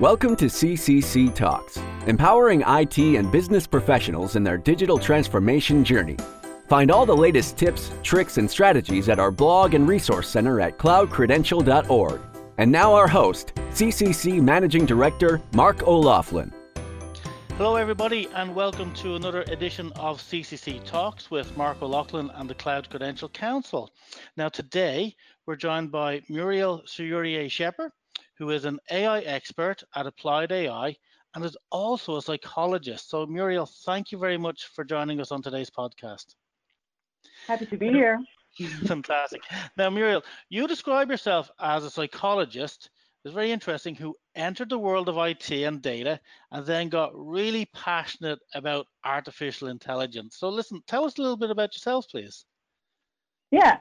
Welcome to CCC Talks, empowering IT and business professionals in their digital transformation journey. Find all the latest tips, tricks, and strategies at our blog and resource center at cloudcredential.org. And now, our host, CCC Managing Director Mark O'Loughlin. Hello, everybody, and welcome to another edition of CCC Talks with Mark O'Loughlin and the Cloud Credential Council. Now, today we're joined by Muriel Sourier Schepper, who is an AI expert at Applied AI and is also a psychologist. So, Muriel, thank you very much for joining us on today's podcast. Happy to be here. Fantastic. Now, Muriel, you describe yourself as a psychologist. It's very interesting who entered the world of IT and data and then got really passionate about artificial intelligence. So, listen, tell us a little bit about yourself, please. Yeah,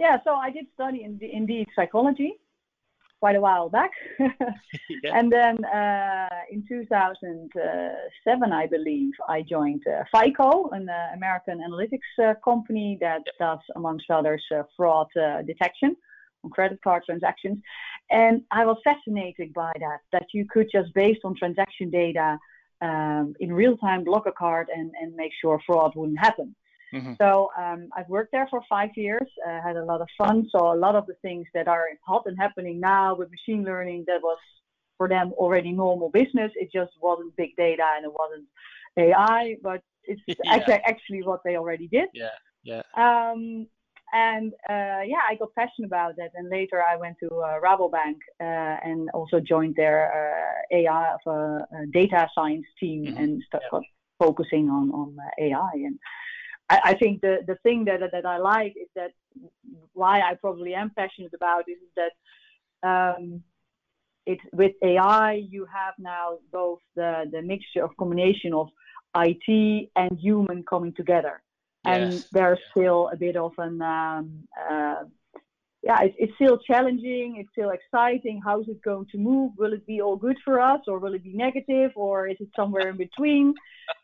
yeah. So I did study in, indeed psychology, quite a while back. yeah. And then uh, in 2007, I believe, I joined uh, FICO, an uh, American analytics uh, company that does, amongst others, uh, fraud uh, detection on credit card transactions. And I was fascinated by that, that you could just, based on transaction data, um, in real time block a card and, and make sure fraud wouldn't happen. Mm-hmm. So um, I've worked there for five years, uh, had a lot of fun. So a lot of the things that are hot and happening now with machine learning, that was for them already normal business. It just wasn't big data and it wasn't AI, but it's yeah. actually, actually what they already did. Yeah, yeah. Um, and uh, yeah, I got passionate about that. And later I went to uh, Rabobank uh, and also joined their uh, AI of a data science team mm-hmm. and started yeah. focusing on on uh, AI and I, I, think the, the thing that, that I like is that why I probably am passionate about is that um, it, with AI, you have now both the, the mixture of combination of IT and human coming together. And yes. there's still a bit of an, um, uh, yeah, it's, it's still challenging. It's still exciting. How's it going to move? Will it be all good for us or will it be negative or is it somewhere in between?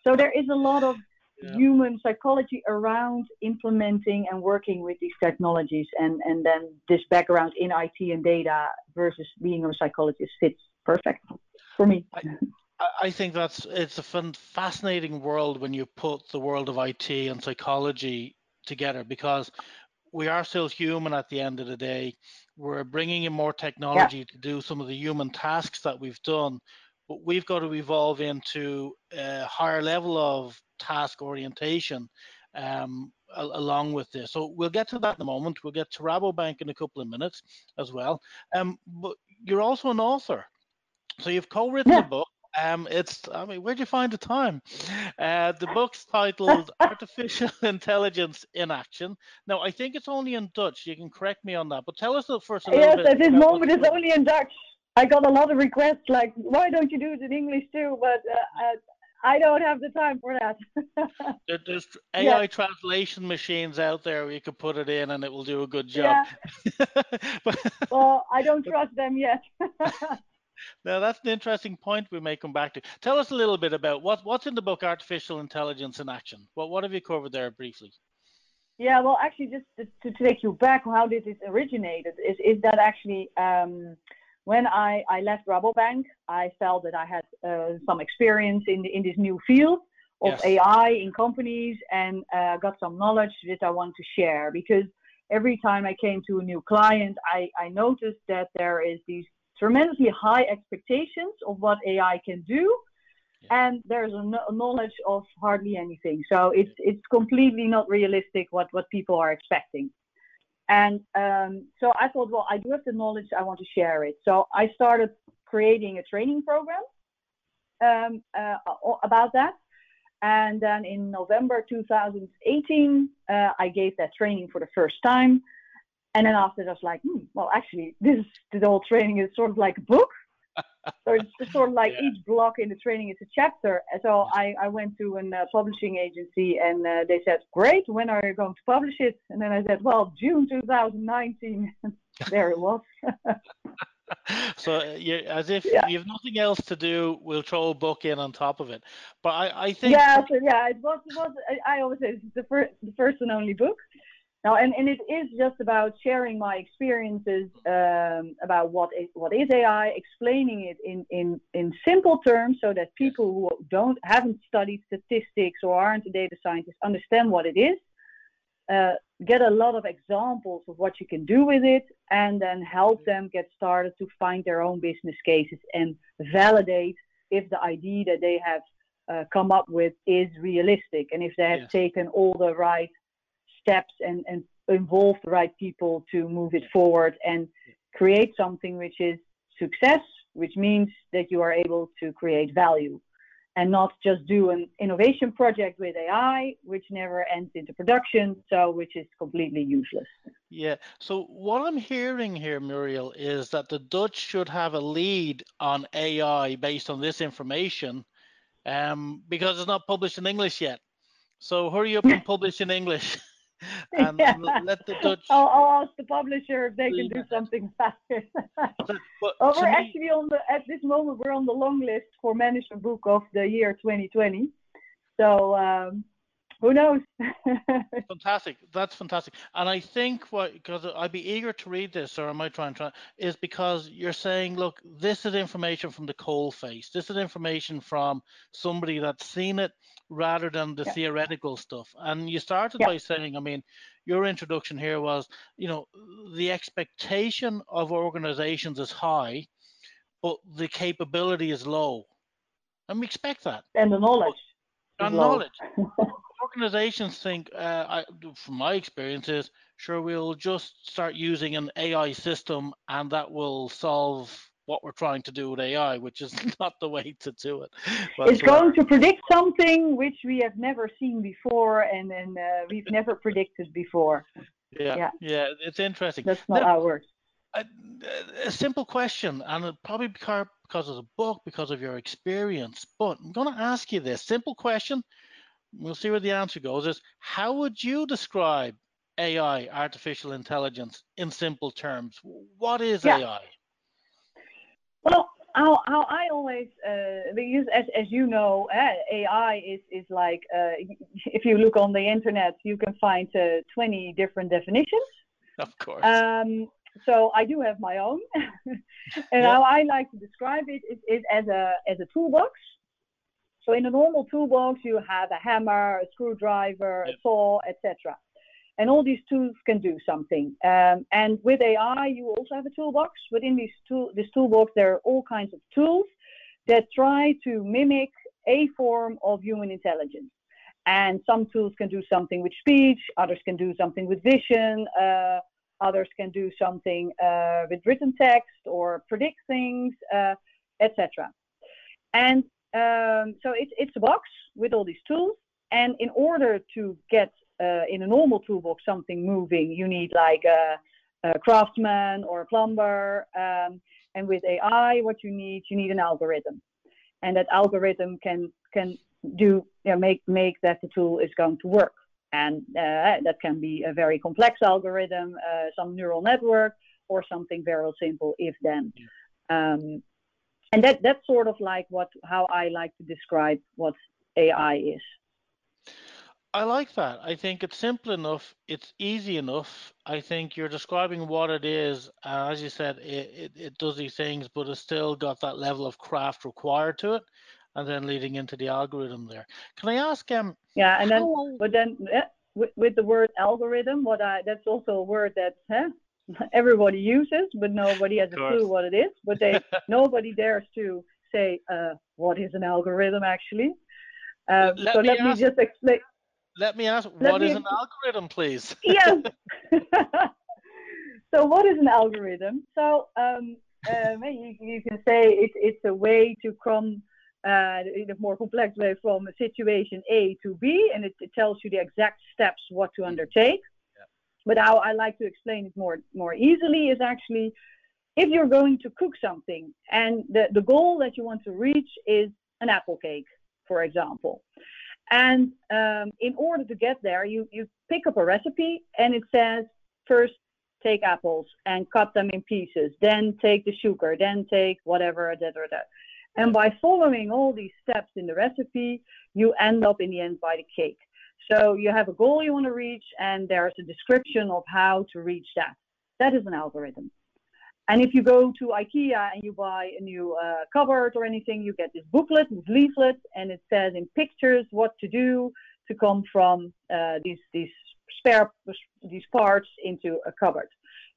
So there is a lot of yeah. human psychology around implementing and working with these technologies and and then this background in IT and data versus being a psychologist fits perfect for me. I, I think that's it's a fun, fascinating world when you put the world of IT and psychology together because we are still human at the end of the day. We're bringing in more technology yeah. to do some of the human tasks that we've done, but we've got to evolve into a higher level of task orientation um, along with this. So we'll get to that in a moment. We'll get to Rabobank in a couple of minutes as well. Um, but you're also an author. So you've co-written yeah. a book. Um, it's, I mean, where'd you find the time? Uh, the book's titled Artificial Intelligence in Action. Now, I think it's only in Dutch. You can correct me on that, but tell us first a little yes, bit. Yes, at this moment it's only in Dutch. I got a lot of requests like, why don't you do it in English too? But uh, I don't have the time for that. There's AI translation machines out there where you can put it in and it will do a good job. Yeah. but, well, I don't trust them yet. now that's an interesting point we may come back to. Tell us a little bit about what, what's in the book Artificial Intelligence in Action. What, what have you covered there briefly? Yeah, well, actually, just to, to take you back, how did it originated? Is is that actually um, when I, I left Rabobank, I felt that I had uh, some experience in, the, in this new field of yes. AI in companies and uh, got some knowledge that I want to share because every time I came to a new client, I, I noticed that there is these tremendously high expectations of what AI can do. And there's a knowledge of hardly anything, so it's it's completely not realistic what what people are expecting. And um, so I thought, well, I do have the knowledge, I want to share it. So I started creating a training program um, uh, about that. And then in November 2018, uh, I gave that training for the first time. And then after I was like, hmm, well, actually, this, this whole training is sort of like a book so it's sort of like yeah. each block in the training is a chapter. So I, I went to a uh, publishing agency and uh, they said, Great, when are you going to publish it? And then I said, Well, June 2019. there it was. so uh, as if yeah. you have nothing else to do, we'll throw a book in on top of it. But I, I think yeah, so yeah, it was, it was. I always say it's the first, the first and only book. Now, and, and it is just about sharing my experiences um, about what is, what is AI, explaining it in, in, in simple terms so that people who don't haven't studied statistics or aren't a data scientist understand what it is. Uh, get a lot of examples of what you can do with it, and then help them get started to find their own business cases and validate if the idea that they have uh, come up with is realistic and if they have yes. taken all the right steps and, and involve the right people to move it forward and create something which is success, which means that you are able to create value and not just do an innovation project with AI, which never ends into production, so which is completely useless. Yeah. So what I'm hearing here, Muriel, is that the Dutch should have a lead on AI based on this information, um, because it's not published in English yet. So hurry up and publish in English. and yeah. let the Dutch. I'll, I'll, ask the publisher if they can do something faster. but oh, we're me... actually on the at this moment we're on the long list for management book of the year 2020. So um, who knows? fantastic. That's fantastic. And I think what because I'd be eager to read this, or I might try and try, is because you're saying, look, this is information from the coal face. This is information from somebody that's seen it rather than the yeah. theoretical stuff. And you started yeah. by saying, I mean, your introduction here was, you know, the expectation of organizations is high, but the capability is low. And we expect that. And the knowledge. And knowledge. organizations think, uh, I, from my experiences, sure, we'll just start using an AI system and that will solve what we're trying to do with AI, which is not the way to do it. But it's going to predict something which we have never seen before and then uh, we've never predicted before. Yeah, yeah, yeah, it's interesting. That's not now, how it works. A, a, simple question, and probably because of the book, because of your experience. But I'm going to ask you this simple question we'll see where the answer goes, is how would you describe AI, artificial intelligence, in simple terms? What is yeah. AI? Well, how, how I always, uh, because as, as you know, uh, AI is, is like, uh, if you look on the internet, you can find uh, 20 different definitions. Of course. Um, so I do have my own. and yeah. how I like to describe it is, is as, a, as a toolbox so in a normal toolbox, you have a hammer, a screwdriver, a saw, etc. And all these tools can do something. Um, and with AI, you also have a toolbox. Within these tool, this toolbox, there are all kinds of tools that try to mimic a form of human intelligence. And some tools can do something with speech, others can do something with vision, uh, others can do something uh, with written text or predict things, uh, etc. And um, so it's, it's a box with all these tools. And in order to get uh, in a normal toolbox something moving, you need like a, a craftsman or a plumber. Um, and with AI, what you need, you need an algorithm. And that algorithm can can do you know, make make that the tool is going to work. And uh, that can be a very complex algorithm, uh, some neural network, or something very simple if then. Um, and that that's sort of like what how I like to describe what AI is. I like that. I think it's simple enough. It's easy enough. I think you're describing what it is. Uh, as you said, it, it, it, does these things, but it's still got that level of craft required to it, and then leading into the algorithm there. Can I ask? Um, yeah, and then, but then yeah, with, with, the word algorithm, what I that's also a word that huh, everybody uses, but nobody has a clue what it is. But they nobody dares to say uh, what is an algorithm actually. Um, let so me let ask, me just explain. Let me ask, let what me, is an algorithm, please? yes. so what is an algorithm? So um, um, you, you can say it, it's a way to come uh, in a more complex way from a situation A to B, and it, it tells you the exact steps what to undertake. But how I like to explain it more more easily is actually if you're going to cook something and the, the goal that you want to reach is an apple cake, for example. And um, in order to get there, you, you pick up a recipe and it says first take apples and cut them in pieces, then take the sugar, then take whatever, that or that. And by following all these steps in the recipe, you end up in the end by the cake. So you have a goal you want to reach, and there's a description of how to reach that. That is an algorithm. And if you go to IKEA and you buy a new uh, cupboard or anything, you get this booklet, this leaflet, and it says in pictures what to do to come from uh, these these spare these parts into a cupboard.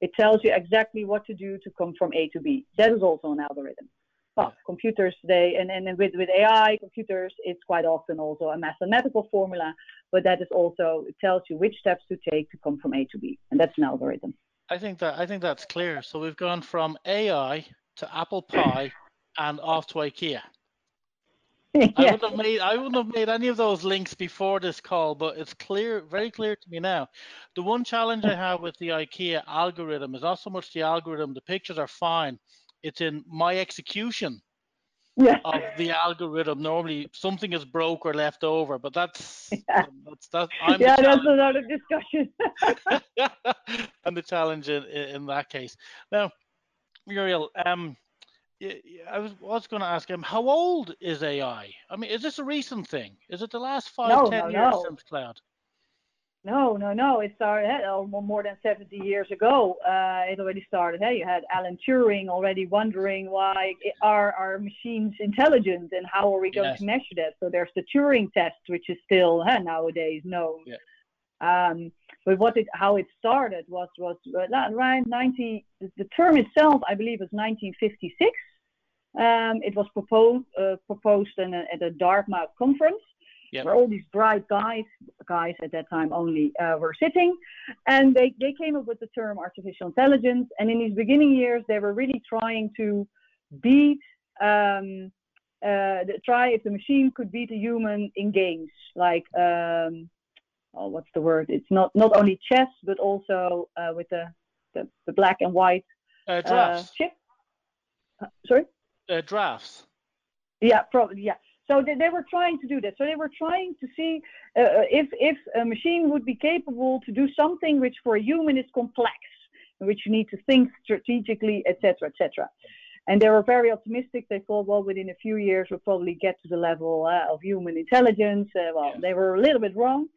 It tells you exactly what to do to come from A to B. That is also an algorithm. Well, computers today, and, and with, with AI computers, it's quite often also a mathematical formula, but that is also, it tells you which steps to take to come from A to B. And that's an algorithm. I think that I think that's clear. So we've gone from AI to apple pie and off to IKEA. I wouldn't have made I wouldn't have made any of those links before this call, but it's clear, very clear to me now. The one challenge I have with the IKEA algorithm is not so much the algorithm. The pictures are fine. It's in my execution yeah. of the algorithm. Normally, something is broke or left over, but that's yeah. that's that. I'm yeah, that's another discussion. I'm the challenge in, in that case. Now, Muriel, um, I was, was going to ask him, how old is AI? I mean, is this a recent thing? Is it the last five, no, ten no, years no. since cloud? No, no, no. It started oh, more than 70 years ago. Uh, it already started. Hey, you had Alan Turing already wondering why are our machines intelligent and how are we going yes. to measure that? So there's the Turing test, which is still uh, nowadays known. Yeah. Um, but what it, how it started was was around 90. The term itself, I believe, was 1956. Um, it was proposed uh, proposed a, at a Dartmouth conference, yep. where all these bright guys, guys at that time only, uh, were sitting, and they they came up with the term artificial intelligence. And in these beginning years, they were really trying to beat. Um, uh, try if the machine could beat a human in games like um, oh, what's the word? It's not not only chess but also uh, with the, the, the black and white uh, drafts. chip. sorry uh, drafts. Yeah, probably. Yeah. So they, they were trying to do that. So they were trying to see uh, if if a machine would be capable to do something which for a human is complex, which you need to think strategically, etc., etc. And they were very optimistic. They thought, well, within a few years, we'll probably get to the level uh, of human intelligence. Uh, well, yeah. they were a little bit wrong.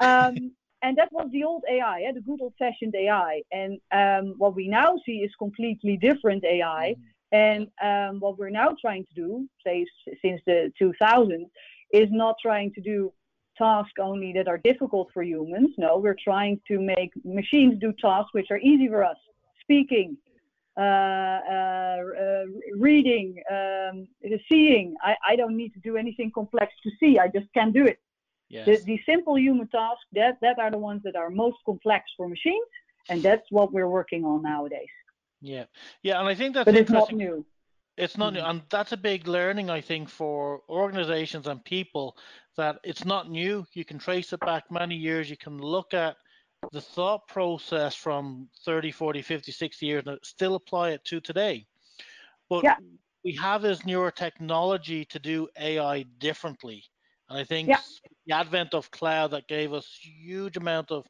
Um, and that was the old AI, yeah, the good old-fashioned AI. And um, what we now see is completely different AI. Mm and um, what we're now trying to do, say since the 2000s, is not trying to do tasks only that are difficult for humans. No, we're trying to make machines do tasks which are easy for us. Speaking, uh, uh, uh, reading, um, seeing. I, I don't need to do anything complex to see. I just can do it. Yes. The, the simple human tasks, that, that are the ones that are most complex for machines. And that's what we're working on nowadays. Yeah, yeah, and I think that's but it's interesting. not new. It's not new, Mm-hmm. and that's a big learning, I think, for organizations and people that it's not new. You can trace it back many years. You can look at the thought process from 30, 40, 50, 60 years and still apply it to today. But Yeah. we have this newer technology to do AI differently. And I think Yeah. the advent of cloud that gave us huge amount of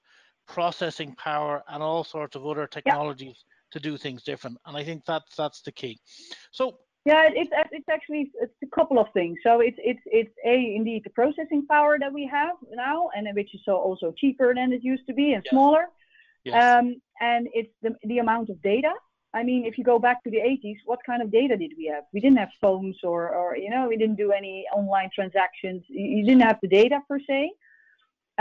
processing power and all sorts of other technologies to do things different. And I think that's that's the key. So Yeah, it's it's actually it's a couple of things. So it's it's it's a indeed the processing power that we have now, and which is so also cheaper than it used to be and Yes. smaller. yes, Um, and it's the the amount of data. I mean, if you go back to the 80s, what kind of data did we have? We didn't have phones, or or you know, we didn't do any online transactions. You you didn't have the data per se.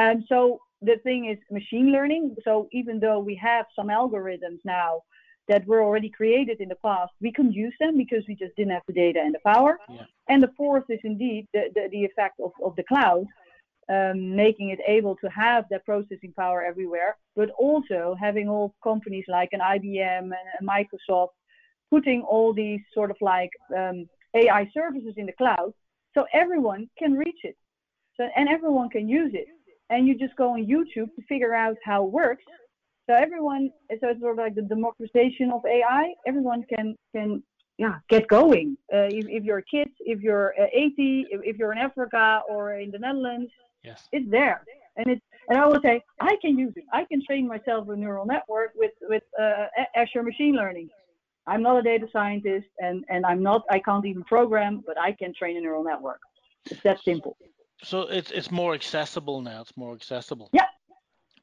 And so the thing is machine learning. So even though we have some algorithms now that were already created in the past, we couldn't use them because we just didn't have the data and the power. Yeah. And the fourth is indeed the, the, the effect of, of the cloud, um, making it able to have that processing power everywhere, but also having all companies like an IBM and a Microsoft putting all these sort of like um, AI services in the cloud so everyone can reach it. So, and everyone can use it. And you just go on YouTube to figure out how it works so everyone, so it's sort of like the democratization of AI. Everyone can can yeah get going. Uh, if, if you're a kid, if you're uh, 80, if, if you're in Africa or in the Netherlands, yes, it's there. And it's and I will say I can use it. I can train myself a neural network with with uh, Azure machine learning. I'm not a data scientist, and and I'm not I can't even program, but I can train a neural network. It's that simple. So it's it's more accessible now. It's more accessible. Yeah.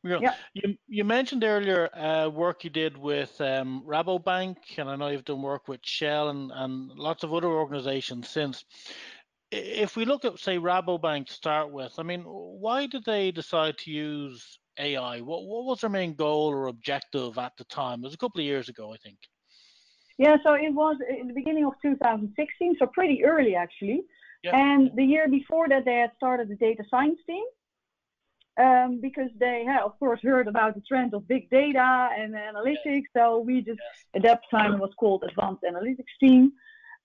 Yeah. You you mentioned earlier uh, work you did with um, Rabobank, and I know you've done work with Shell and, and lots of other organizations since. If we look at say Rabobank to start with, I mean, why did they decide to use AI? What what was their main goal or objective at the time? It was a couple of years ago, I think. Yeah, so it was in the beginning of 2016, so pretty early actually. Yeah. And the year before that, they had started the data science team um, because they had, of course, heard about the trend of big data and analytics. So we just, at that time, was called Advanced Analytics Team.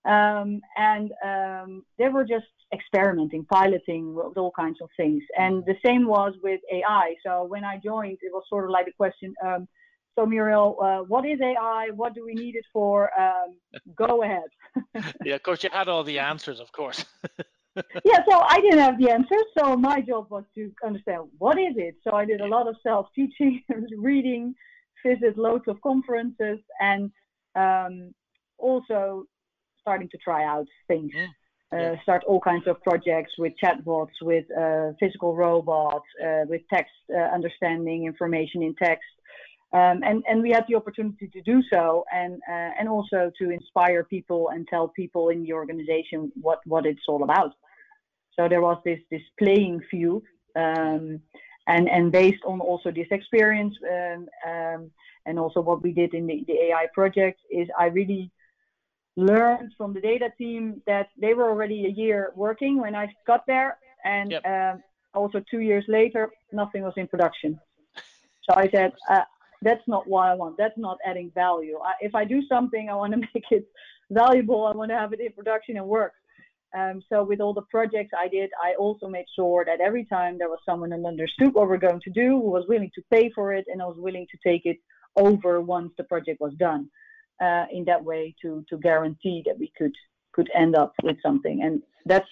Um, and um, they were just experimenting, piloting with all kinds of things. And the same was with AI. So when I joined, it was sort of like the question um, so Muriel, uh, what is AI? What do we need it for? Um, go ahead. yeah, of course, you had all the answers, of course. yeah, so I didn't have the answers. So my job was to understand what is it. So I did a lot of self-teaching, reading, visit loads of conferences, and um, also starting to try out things. Mm. Uh, yeah. start all kinds of projects with chatbots, with uh, physical robots, uh, with text uh, understanding information in text, um, and, and we had the opportunity to do so and, uh, and also to inspire people and tell people in the organization what, what it's all about. So there was this, this playing field. Um, and, and based on also this experience um, um and also what we did in the, the AI project is I really learned from the data team that they were already a year working when I got there. And yep. Um, also two years later, nothing was in production. So I said, uh, that's not what I want. That's not adding value. I, if I do something, I want to make it valuable. I want to have it in production and work. Um, so with all the projects I did, I also made sure that every time there was someone who understood what we're going to do, who was willing to pay for it, and I was willing to take it over once the project was done. Uh, in that way, to to guarantee that we could could end up with something, and that's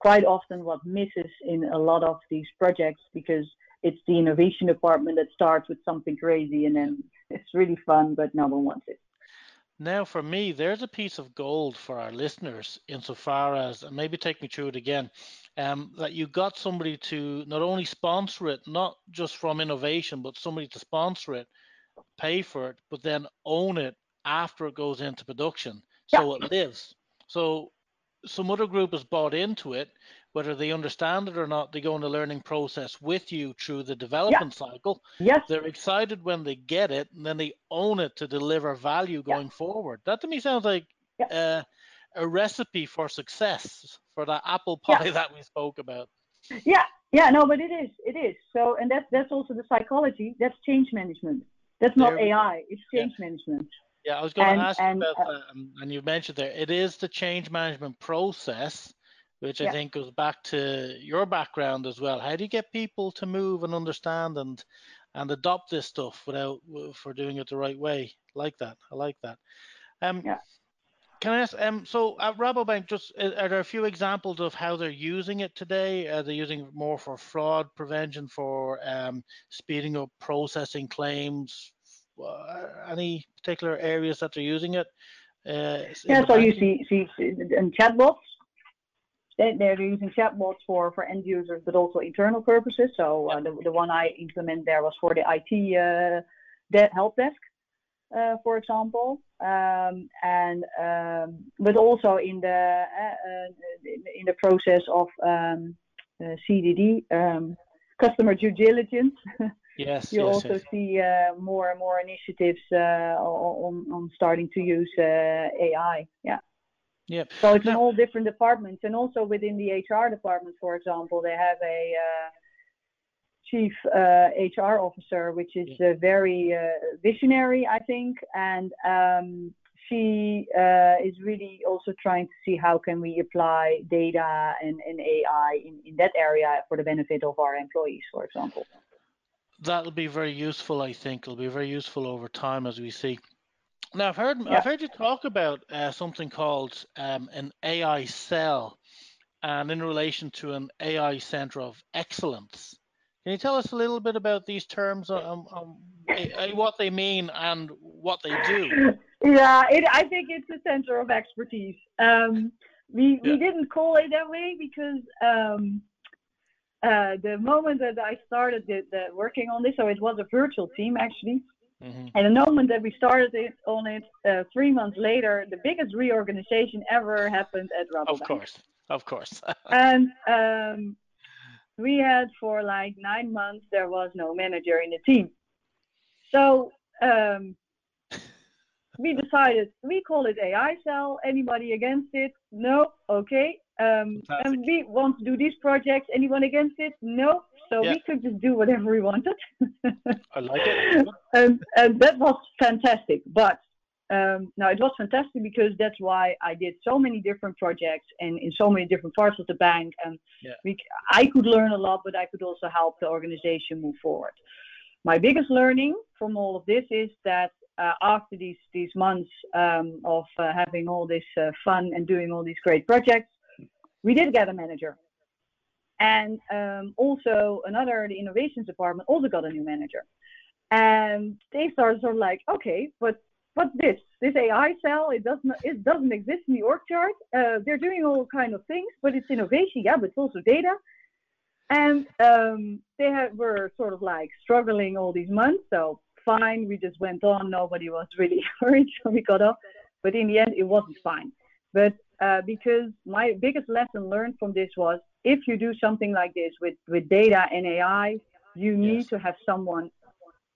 quite often what misses in a lot of these projects because it's the innovation department that starts with something crazy and then it's really fun, but no one wants it. Now, for me, there's a piece of gold for our listeners insofar as, and maybe take me through it again, um, that you got somebody to not only sponsor it, not just from innovation, but somebody to sponsor it, pay for it, but then own it after it goes into production. So yeah. it lives. So some other group has bought into it, whether they understand it or not, they go in the learning process with you through the development yeah. cycle. Yes. They're excited when they get it and then they own it to deliver value going yeah. forward. That to me sounds like yeah. uh, a recipe for success for that apple pie that we spoke about. Yeah, yeah, no, but it is, it is. So, and that's that's also the psychology. That's change management. That's not there, AI. It's change management. Yeah, I was going and, to ask and, about uh, that, and you mentioned there it is the change management process which I think goes back to your background as well. How do you get people to move and understand and and adopt this stuff without for doing it the right way? Like that, I like that. Um, yeah. Can I ask? Um, so at Rabobank, just are there a few examples of how they're using it today? Are they using it more for fraud prevention, for um, speeding up processing claims? Uh, any particular areas that they're using it? Uh, yeah, so you see, see in chatbots, they're using chatbots for, for end users, but also internal purposes. So uh, the, the one I implement there was for the IT uh, help desk, uh, for example, um, and um, but also in the uh, uh, in the process of um, uh, CDD, um, customer due diligence. Yes, you also see more and more initiatives on, on starting to use AI. Yeah. Yeah. So it's in all different departments, and also within the HR department, for example, they have a uh, chief uh, HR officer, which is uh, very visionary, I think, and um, she uh, is really also trying to see how can we apply data and, and AI in, in that area for the benefit of our employees, for example. That'll be very useful, I think. It'll be very useful over time as we see. Now I've heard yeah. I've heard you talk about uh, something called um, an AI cell, and in relation to an AI center of excellence. Can you tell us a little bit about these terms, um, um, what they mean and what they do? Yeah, it, I think it's a center of expertise. Um, we yeah. we didn't call it that way because um, uh, the moment that I started the, the working on this, so it was a virtual team actually. Mm-hmm. And the moment that we started it on it, uh, three months later, the biggest reorganization ever happened at Rabobank. Of course, of course. and um, we had for like nine months there was no manager in the team. So um, we decided we call it AI cell. Anybody against it? No. Okay. Um, and we want to do these projects. Anyone against it? No. So yeah. we could just do whatever we wanted. I like it. and, and that was fantastic. But um, now it was fantastic because that's why I did so many different projects and in so many different parts of the bank, and yeah. we, I could learn a lot, but I could also help the organization move forward. My biggest learning from all of this is that uh, after these these months um, of uh, having all this uh, fun and doing all these great projects, we did get a manager, and um, also another the innovations department also got a new manager, and they started sort of like, okay, but what's this? This AI cell, it doesn't it doesn't exist in the org chart. Uh, they're doing all kind of things, but it's innovation, yeah, but it's also data. And um, they have, were sort of like struggling all these months, so fine. We just went on. Nobody was really hurried, so we got off. But in the end, it wasn't fine. But uh, because my biggest lesson learned from this was if you do something like this with, with data and AI, you need yes. to have someone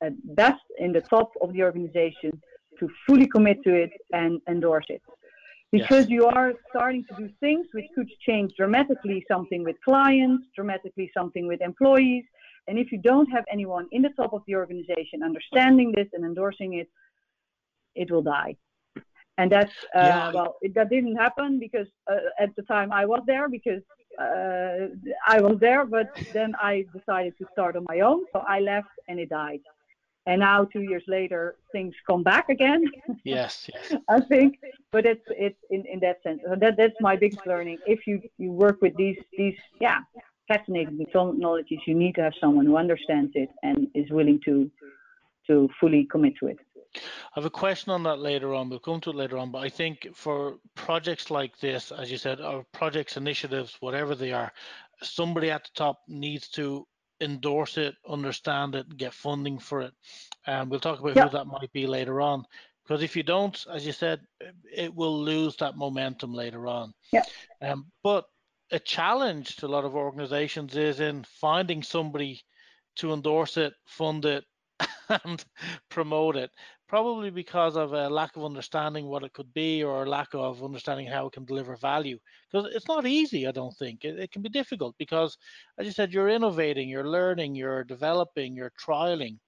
at best in the top of the organization to fully commit to it and endorse it. Because yes. you are starting to do things which could change dramatically something with clients, dramatically something with employees, and if you don't have anyone in the top of the organization understanding this and endorsing it, it will die. And that's, uh, yeah. well, it, that didn't happen because uh, at the time I was there because uh, I was there, but then I decided to start on my own. So I left and it died. And now, two years later, things come back again. Yes, yes. I think, but it's it's in, in that sense. That that's my biggest learning. If you you work with these these yeah fascinating technologies, you need to have someone who understands it and is willing to to fully commit to it. I have a question on that later on. We'll come to it later on. But I think for projects like this, as you said, or projects, initiatives, whatever they are, somebody at the top needs to endorse it, understand it, get funding for it. And we'll talk about yep. who that might be later on. Because if you don't, as you said, it will lose that momentum later on. Yeah. Um, but a challenge to a lot of organizations is in finding somebody to endorse it, fund it, and promote it. Probably because of a lack of understanding what it could be or a lack of understanding how it can deliver value. Because it's not easy, I don't think. It, it can be difficult because, as you said, you're innovating, you're learning, you're developing, you're trialing.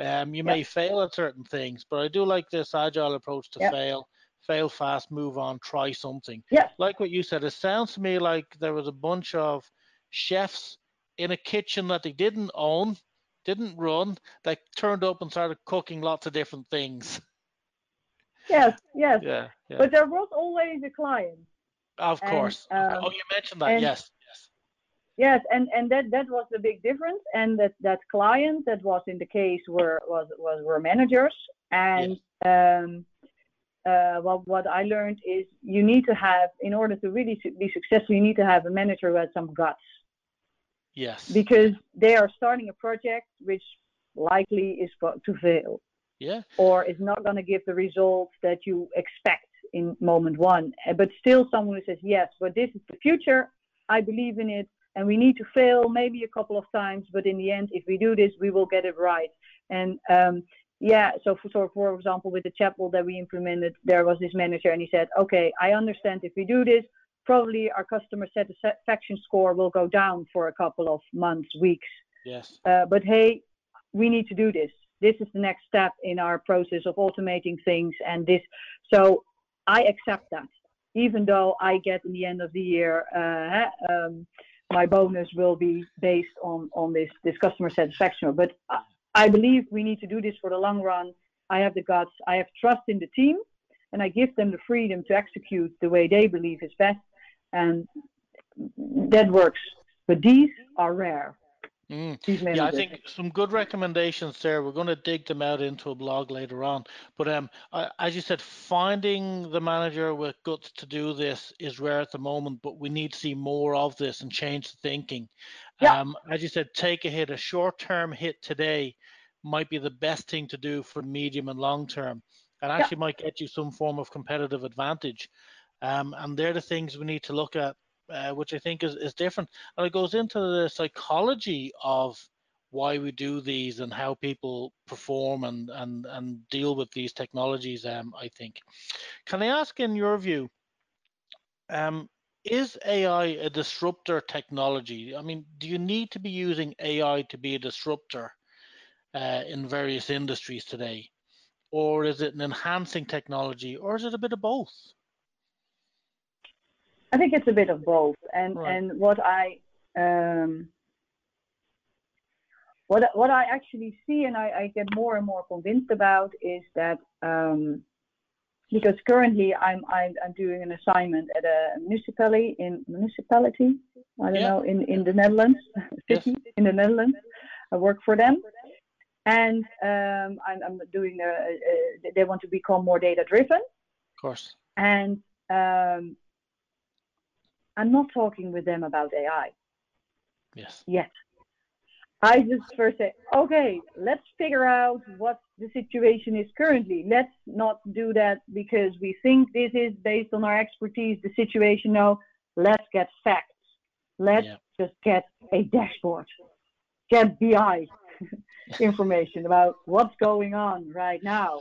Um, you yep. may fail at certain things, but I do like this agile approach to yep. fail fail fast, move on, try something. Yeah. Like what you said, it sounds to me like there was a bunch of chefs in a kitchen that they didn't own, didn't run, They turned up and started cooking lots of different things. Yes, yes. Yeah, yeah. But there was always a client. Of course. And, um, oh, you mentioned that. And, yes. Yes. Yes, and, and that, that was the big difference. And that, that client that was in the case were was was were managers and yes. um, uh, well, what I learned is you need to have, in order to really be successful, you need to have a manager who has some guts. Yes. Because they are starting a project which likely is going to fail. Yeah. Or is not going to give the results that you expect in moment one. Uh, but still, someone who says, yes, but this is the future. I believe in it. And we need to fail maybe a couple of times, but in the end, if we do this, we will get it right. And um, yeah, so for, so for example, with the chatbot that we implemented, there was this manager and he said, okay, I understand if we do this, probably our customer satisfaction score will go down for a couple of months, weeks. Yes. Uh, but hey, we need to do this. This is the next step in our process of automating things and this. So I accept that, even though I get in the end of the year, uh, um, my bonus will be based on, on this, this customer satisfaction. But I believe we need to do this for the long run. I have the guts. I have trust in the team, and I give them the freedom to execute the way they believe is best, and that works. But these are rare. Mm. Yeah, I think some good recommendations there. We're going to dig them out into a blog later on. But um, I, as you said, finding the manager with guts to do this is rare at the moment. But we need to see more of this and change the thinking. Yeah. Um, as you said, take a hit. A short-term hit today might be the best thing to do for medium and long term, and actually yeah. might get you some form of competitive advantage. Um, and they're the things we need to look at, uh, which I think is, is different. And it goes into the psychology of why we do these and how people perform and and and deal with these technologies. Um, I think. Can I ask, in your view, um, is AI a disruptor technology? I mean, do you need to be using AI to be a disruptor uh, in various industries today? Or is it an enhancing technology, or is it a bit of both? I think it's a bit of both. And right. and what I um, what what I actually see and I, I, get more and more convinced about is that um, because currently I'm, I'm, I'm doing an assignment at a municipality in municipality I don't yeah. know in in the Netherlands city yes. in the Netherlands I work for them and um, I'm, I'm, doing a, a, they want to become more data driven of course and um, I'm not talking with them about AI yes yet I just first say, okay, let's figure out what the situation is currently. Let's not do that because we think this is based on our expertise, the situation. No, let's get facts. Let's yeah. just get a dashboard, get BI information about what's going on right now.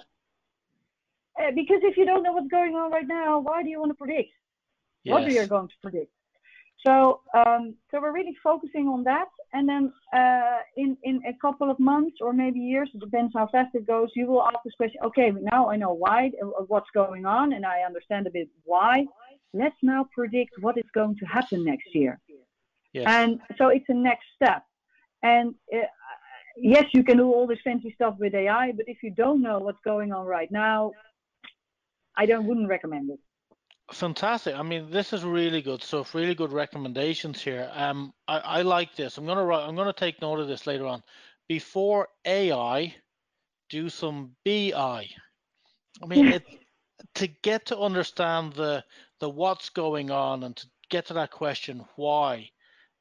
Uh, because if you don't know what's going on right now, why do you want to predict? Yes. What are you going to predict? So, um, so we're really focusing on that. And then uh, in, in a couple of months or maybe years, it depends how fast it goes, you will ask this question, okay, now I know why, uh, what's going on, and I understand a bit why. Let's now predict what is going to happen next year. Yes. And so it's a next step. And uh, yes, you can do all this fancy stuff with AI, but if you don't know what's going on right now, I don't wouldn't recommend it. Fantastic. I mean, this is really good stuff. Really good recommendations here. Um, I, I like this. I'm gonna write. I'm gonna take note of this later on. Before AI, do some BI. I mean, it, to get to understand the the what's going on and to get to that question why,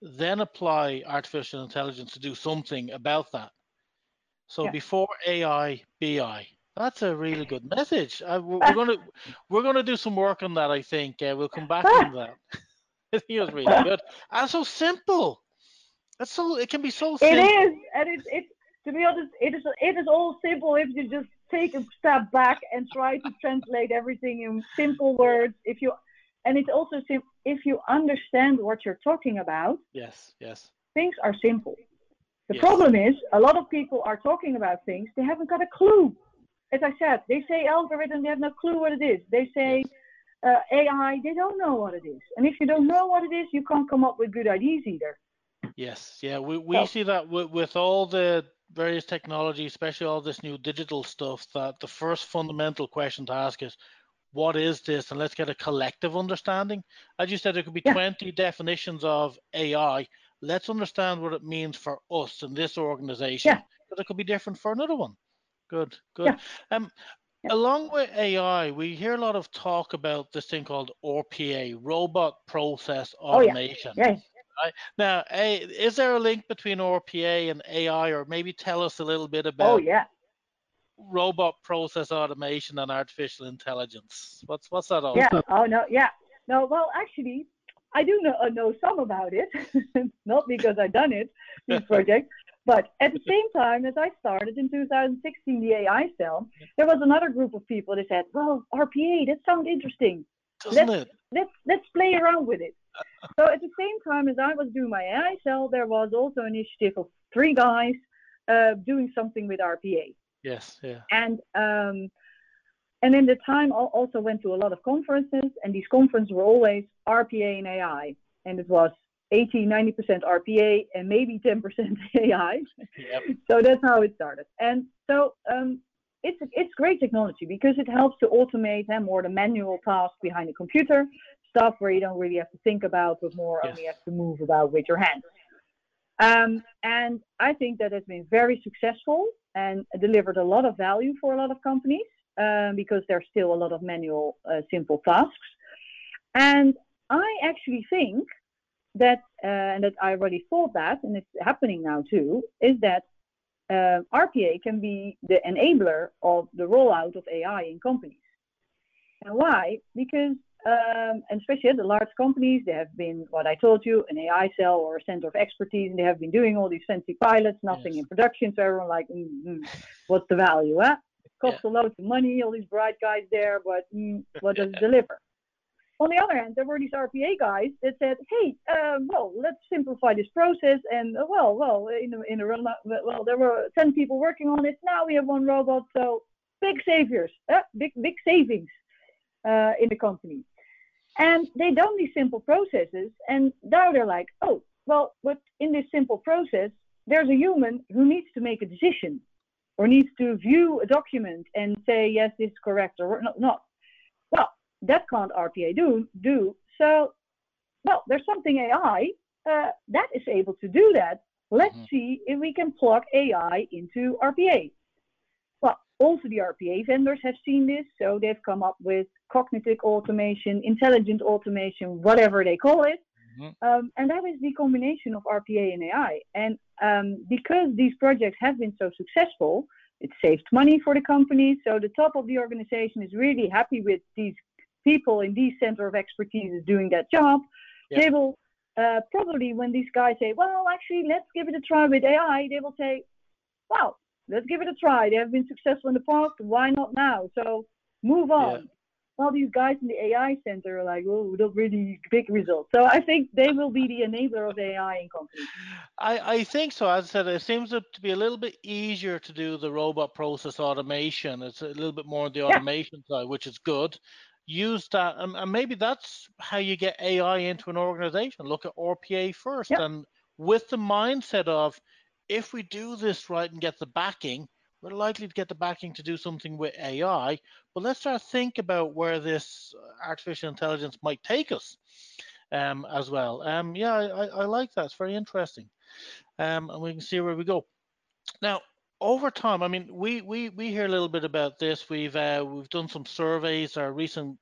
then apply artificial intelligence to do something about that. So yeah. before AI, BI. That's a really good message. Uh, we're, we're gonna we're gonna do some work on that. I think uh, we'll come back on that. I think it was really good and so simple. That's so it can be so simple. It is, and it's it's to be honest, it is it is all simple if you just take a step back and try to translate everything in simple words. If you and it's also sim- if you understand what you're talking about. Yes, yes. Things are simple. The yes. problem is a lot of people are talking about things they haven't got a clue as I said, they say algorithm, they have no clue what it is. They say uh, AI, they don't know what it is. And if you don't know what it is, you can't come up with good ideas either. Yes, yeah, we, we so. see that with, with all the various technology, especially all this new digital stuff, that the first fundamental question to ask is, what is this? And let's get a collective understanding. As you said, there could be yeah. 20 definitions of AI. Let's understand what it means for us in this organization. Yeah. But it could be different for another one. Good, good. Yeah. Um, yeah. Along with AI, we hear a lot of talk about this thing called RPA, robot process automation. Oh, yeah. yeah. Right? Now, a, is there a link between RPA and AI, or maybe tell us a little bit about? Oh yeah. Robot process automation and artificial intelligence. What's what's that all? Yeah. Oh no. Yeah. No. Well, actually, I do know, know some about it, not because I've done it, this project, but at the same time, as I started in 2016 the AI cell, there was another group of people that said, "Well, RPA, that sounds interesting. Doesn't let's, it? Let's let's play around with it." so at the same time as I was doing my AI cell, there was also an initiative of three guys uh, doing something with RPA. Yes, yeah. And um, and in the time, I also went to a lot of conferences, and these conferences were always RPA and AI, and it was 80, 90% RPA and maybe 10% AI. Yep. So that's how it started. And so um, it's it's great technology because it helps to automate and more the manual tasks behind the computer, stuff where you don't really have to think about, but more yes. only have to move about with your hands. Um, and I think that has been very successful and delivered a lot of value for a lot of companies um, because there's still a lot of manual, uh, simple tasks. And I actually think that, uh, and that I already thought that, and it's happening now too, is that uh, RPA can be the enabler of the rollout of AI in companies. And why? Because, um, and especially at the large companies, they have been, what I told you, an AI cell or a center of expertise, and they have been doing all these fancy pilots, nothing yes. in production. So everyone like, mm, mm, what's the value? Huh? Costs yeah. a lot of money, all these bright guys there, but mm, what does it deliver? On the other hand, there were these RPA guys that said, "Hey, uh, well, let's simplify this process." And uh, well, well, in a, in a well, there were ten people working on it. Now we have one robot, so big saviors, uh, big big savings uh, in the company. And they done these simple processes, and now they're like, "Oh, well, but in this simple process, there's a human who needs to make a decision, or needs to view a document and say yes, this is correct or not." That can't RPA do. do. So, well, there's something AI uh, that is able to do that. Let's mm-hmm. see if we can plug AI into RPA. Well, also the RPA vendors have seen this, so they've come up with cognitive automation, intelligent automation, whatever they call it. Mm-hmm. Um, and that is the combination of RPA and AI. And um, because these projects have been so successful, it saved money for the companies. So the top of the organization is really happy with these people in these center of expertise is doing that job, yeah. they will uh, probably when these guys say, well, actually, let's give it a try with AI, they will say, well, let's give it a try. They have been successful in the past. Why not now? So move on. Yeah. Well, these guys in the AI center are like, oh, not really big results. So I think they will be the enabler of AI in companies. I, I think so. As I said, it seems to be a little bit easier to do the robot process automation. It's a little bit more on the automation yeah. side, which is good use that and, and, maybe that's how you get ai into an organization. Look at rpa first yep. and with the mindset of if we do this right and get the backing we're likely to get the backing to do something with ai but let's start think about where this artificial intelligence might take us um, as well. Um, yeah I, I like that. It's very interesting. Um, and we can see where we go. Now over time, I mean, we we we hear a little bit about this. We've uh, we've done some surveys. Our recent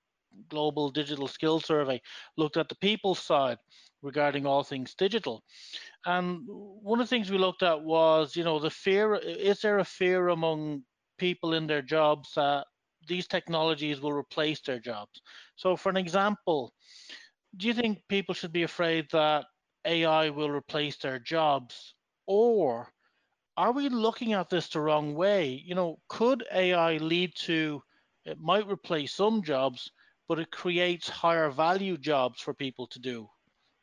global digital skills survey looked at the people side regarding all things digital, and one of the things we looked at was, you know, the fear. Is there a fear among people in their jobs that these technologies will replace their jobs? So, for an example, do you think people should be afraid that AI will replace their jobs, or are we looking at this the wrong way? You know, could AI lead to it might replace some jobs, but it creates higher value jobs for people to do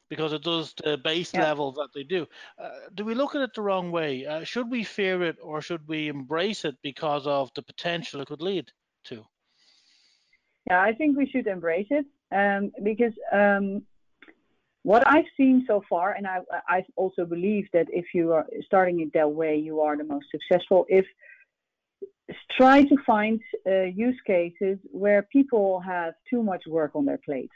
because it does the base yeah. level that they do. Uh, do we look at it the wrong way? Uh, should we fear it or should we embrace it because of the potential it could lead to? Yeah, I think we should embrace it um, because um, what I've seen so far, and I, I also believe that if you are starting it that way, you are the most successful. If try to find uh, use cases where people have too much work on their plate.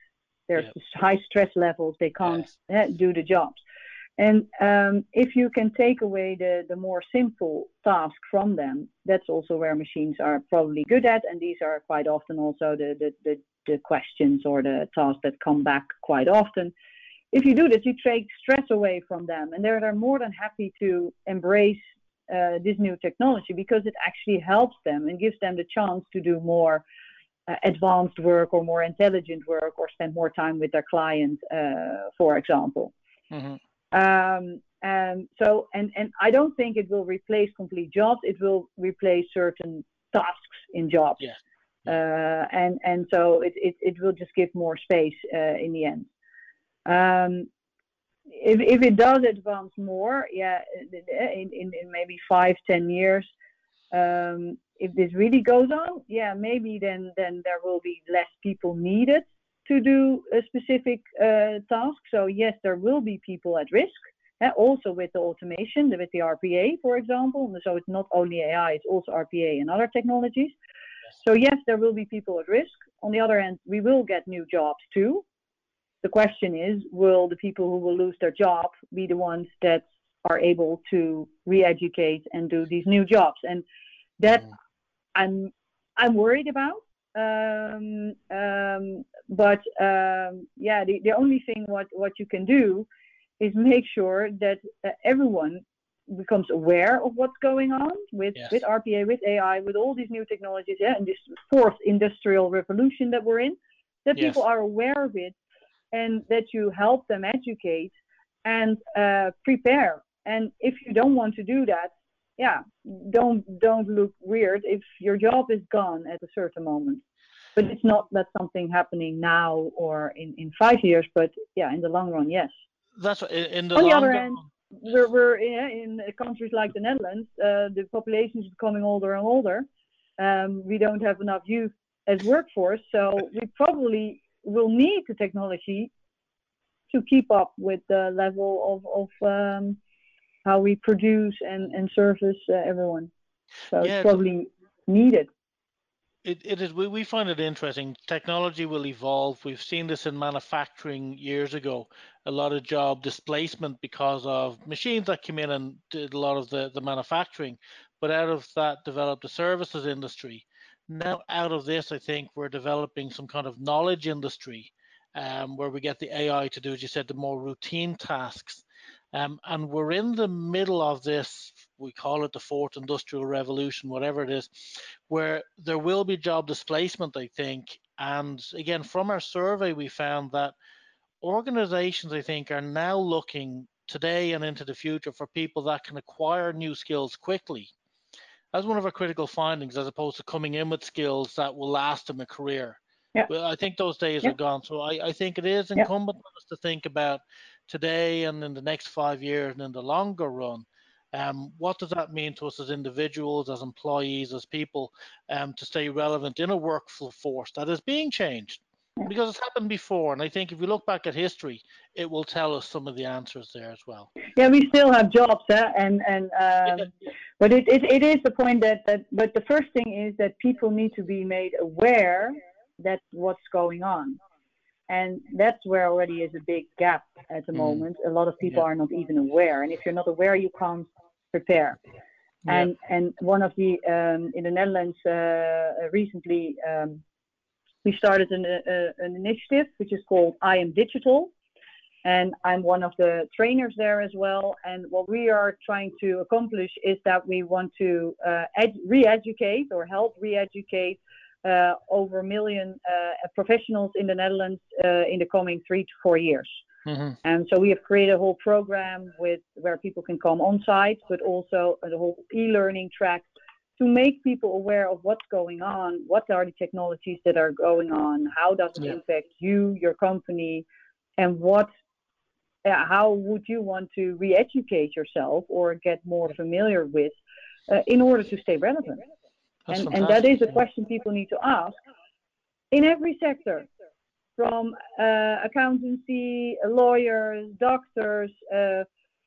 There's yep. high stress levels; they can't yes. uh, do the jobs. And um, if you can take away the, the more simple tasks from them, that's also where machines are probably good at. And these are quite often also the, the, the, the questions or the tasks that come back quite often if you do this, you take stress away from them, and they're, they're more than happy to embrace uh, this new technology because it actually helps them and gives them the chance to do more uh, advanced work or more intelligent work or spend more time with their client, uh, for example. Mm-hmm. Um, and so, and, and I don't think it will replace complete jobs. It will replace certain tasks in jobs. Yeah. Uh, and and so it, it, it will just give more space uh, in the end. Um, if, if it does advance more, yeah, in, in, in maybe five, ten years, um, if this really goes on, yeah, maybe then then there will be less people needed to do a specific uh, task. So yes, there will be people at risk. Also with the automation, with the RPA, for example. So it's not only AI, it's also RPA and other technologies. So yes, there will be people at risk. On the other hand, we will get new jobs too. The question is, will the people who will lose their job be the ones that are able to re-educate and do these new jobs? And that mm. I'm I'm worried about. Um, um, but um, yeah, the, the only thing what, what you can do is make sure that uh, everyone becomes aware of what's going on with Yes. with RPA, with AI, with all these new technologies, yeah, and this fourth industrial revolution that we're in, that Yes. people are aware of it, and that you help them educate and uh, prepare. And if you don't want to do that, yeah, don't don't look weird if your job is gone at a certain moment. But it's not that something happening now or in, in five years, but yeah, in the long run, yes. That's in in the On the long other run- hand, we're, we're yeah, in countries like the Netherlands, uh, the population is becoming older and older. Um, we don't have enough youth as workforce, so we probably will need the technology to keep up with the level of, of um, how we produce and, and service uh, everyone. So Yeah, it's it's- probably needed. It, it is. We, we find it interesting. Technology will evolve. We've seen this in manufacturing years ago. A lot of job displacement because of machines that came in and did a lot of the, the manufacturing. But out of that developed the services industry. Now, out of this, I think we're developing some kind of knowledge industry um, where we get the AI to do, as you said, the more routine tasks. Um, and we're in the middle of this, we call it the fourth industrial revolution, whatever it is, where there will be job displacement, I think. And again, from our survey, we found that organizations, I think, are now looking today and into the future for people that can acquire new skills quickly. That's one of our critical findings, as opposed to coming in with skills that will last them a career. Yeah. Well, I think those days Yeah. are gone. So I, I think it is Yeah. incumbent on us to think about today and in the next five years and in the longer run. Um, what does that mean to us as individuals, as employees, as people, um, to stay relevant in a workforce that is being changed? Yeah. Because it's happened before, and I think if we look back at history, it will tell us some of the answers there as well. Yeah, we still have jobs, eh? and and um, but it, it it is the point that that but the first thing is that people need to be made aware that what's going on, and that's where already is a big gap at the Mm. moment. A lot of people Yeah. are not even aware, and if you're not aware, you can't prepare. And and one of the um, in the Netherlands uh, recently um, we started an, uh, an initiative which is called I am Digital, and I'm one of the trainers there as well. And what we are trying to accomplish is that we want to uh, ed- re-educate or help re-educate uh, over a million uh, professionals in the Netherlands uh, in the coming three to four years. hmm And so we have created a whole program with where people can come on site, but also the whole e-learning track to make people aware of what's going on, what are the technologies that are going on, how does it Yeah. impact you, your company, and what, uh, how would you want to re-educate yourself or get more familiar with uh, in order to stay relevant. That's and, and that is a question people need to ask in every sector from uh, accountancy, lawyers, doctors, uh,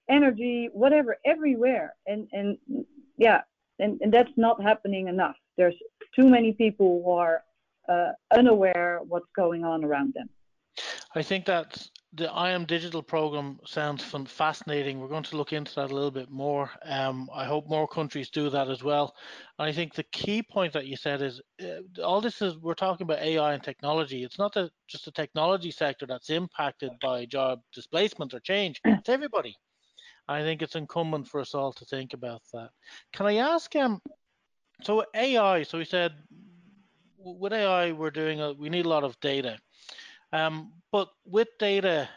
energy, whatever, everywhere. And, and yeah, and, and that's not happening enough. There's too many people who are uh, unaware what's going on around them. I think that the I am Digital program sounds fascinating. We're going to look into that a little bit more. Um, I hope more countries do that as well. And I think the key point that you said is uh, all this is we're talking about AI and technology. It's not the, just the technology sector that's impacted by job displacement or change. It's everybody. I think it's incumbent for us all to think about that. Can I ask um so AI, so we said with AI we're doing a, we need a lot of data. Um, but with data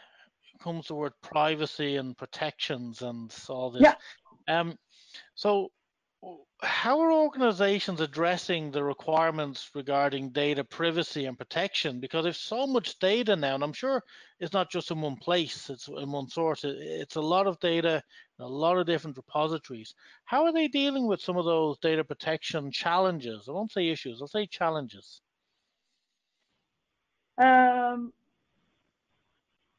comes the word privacy and protections and all this. Yeah. Um, so how are organizations addressing the requirements regarding data privacy and protection? Because if so much data now, and I'm sure it's not just in one place, it's in one source, it's a lot of data, a lot of different repositories. How are they dealing with some of those data protection challenges? I won't say issues, I'll say challenges. Um,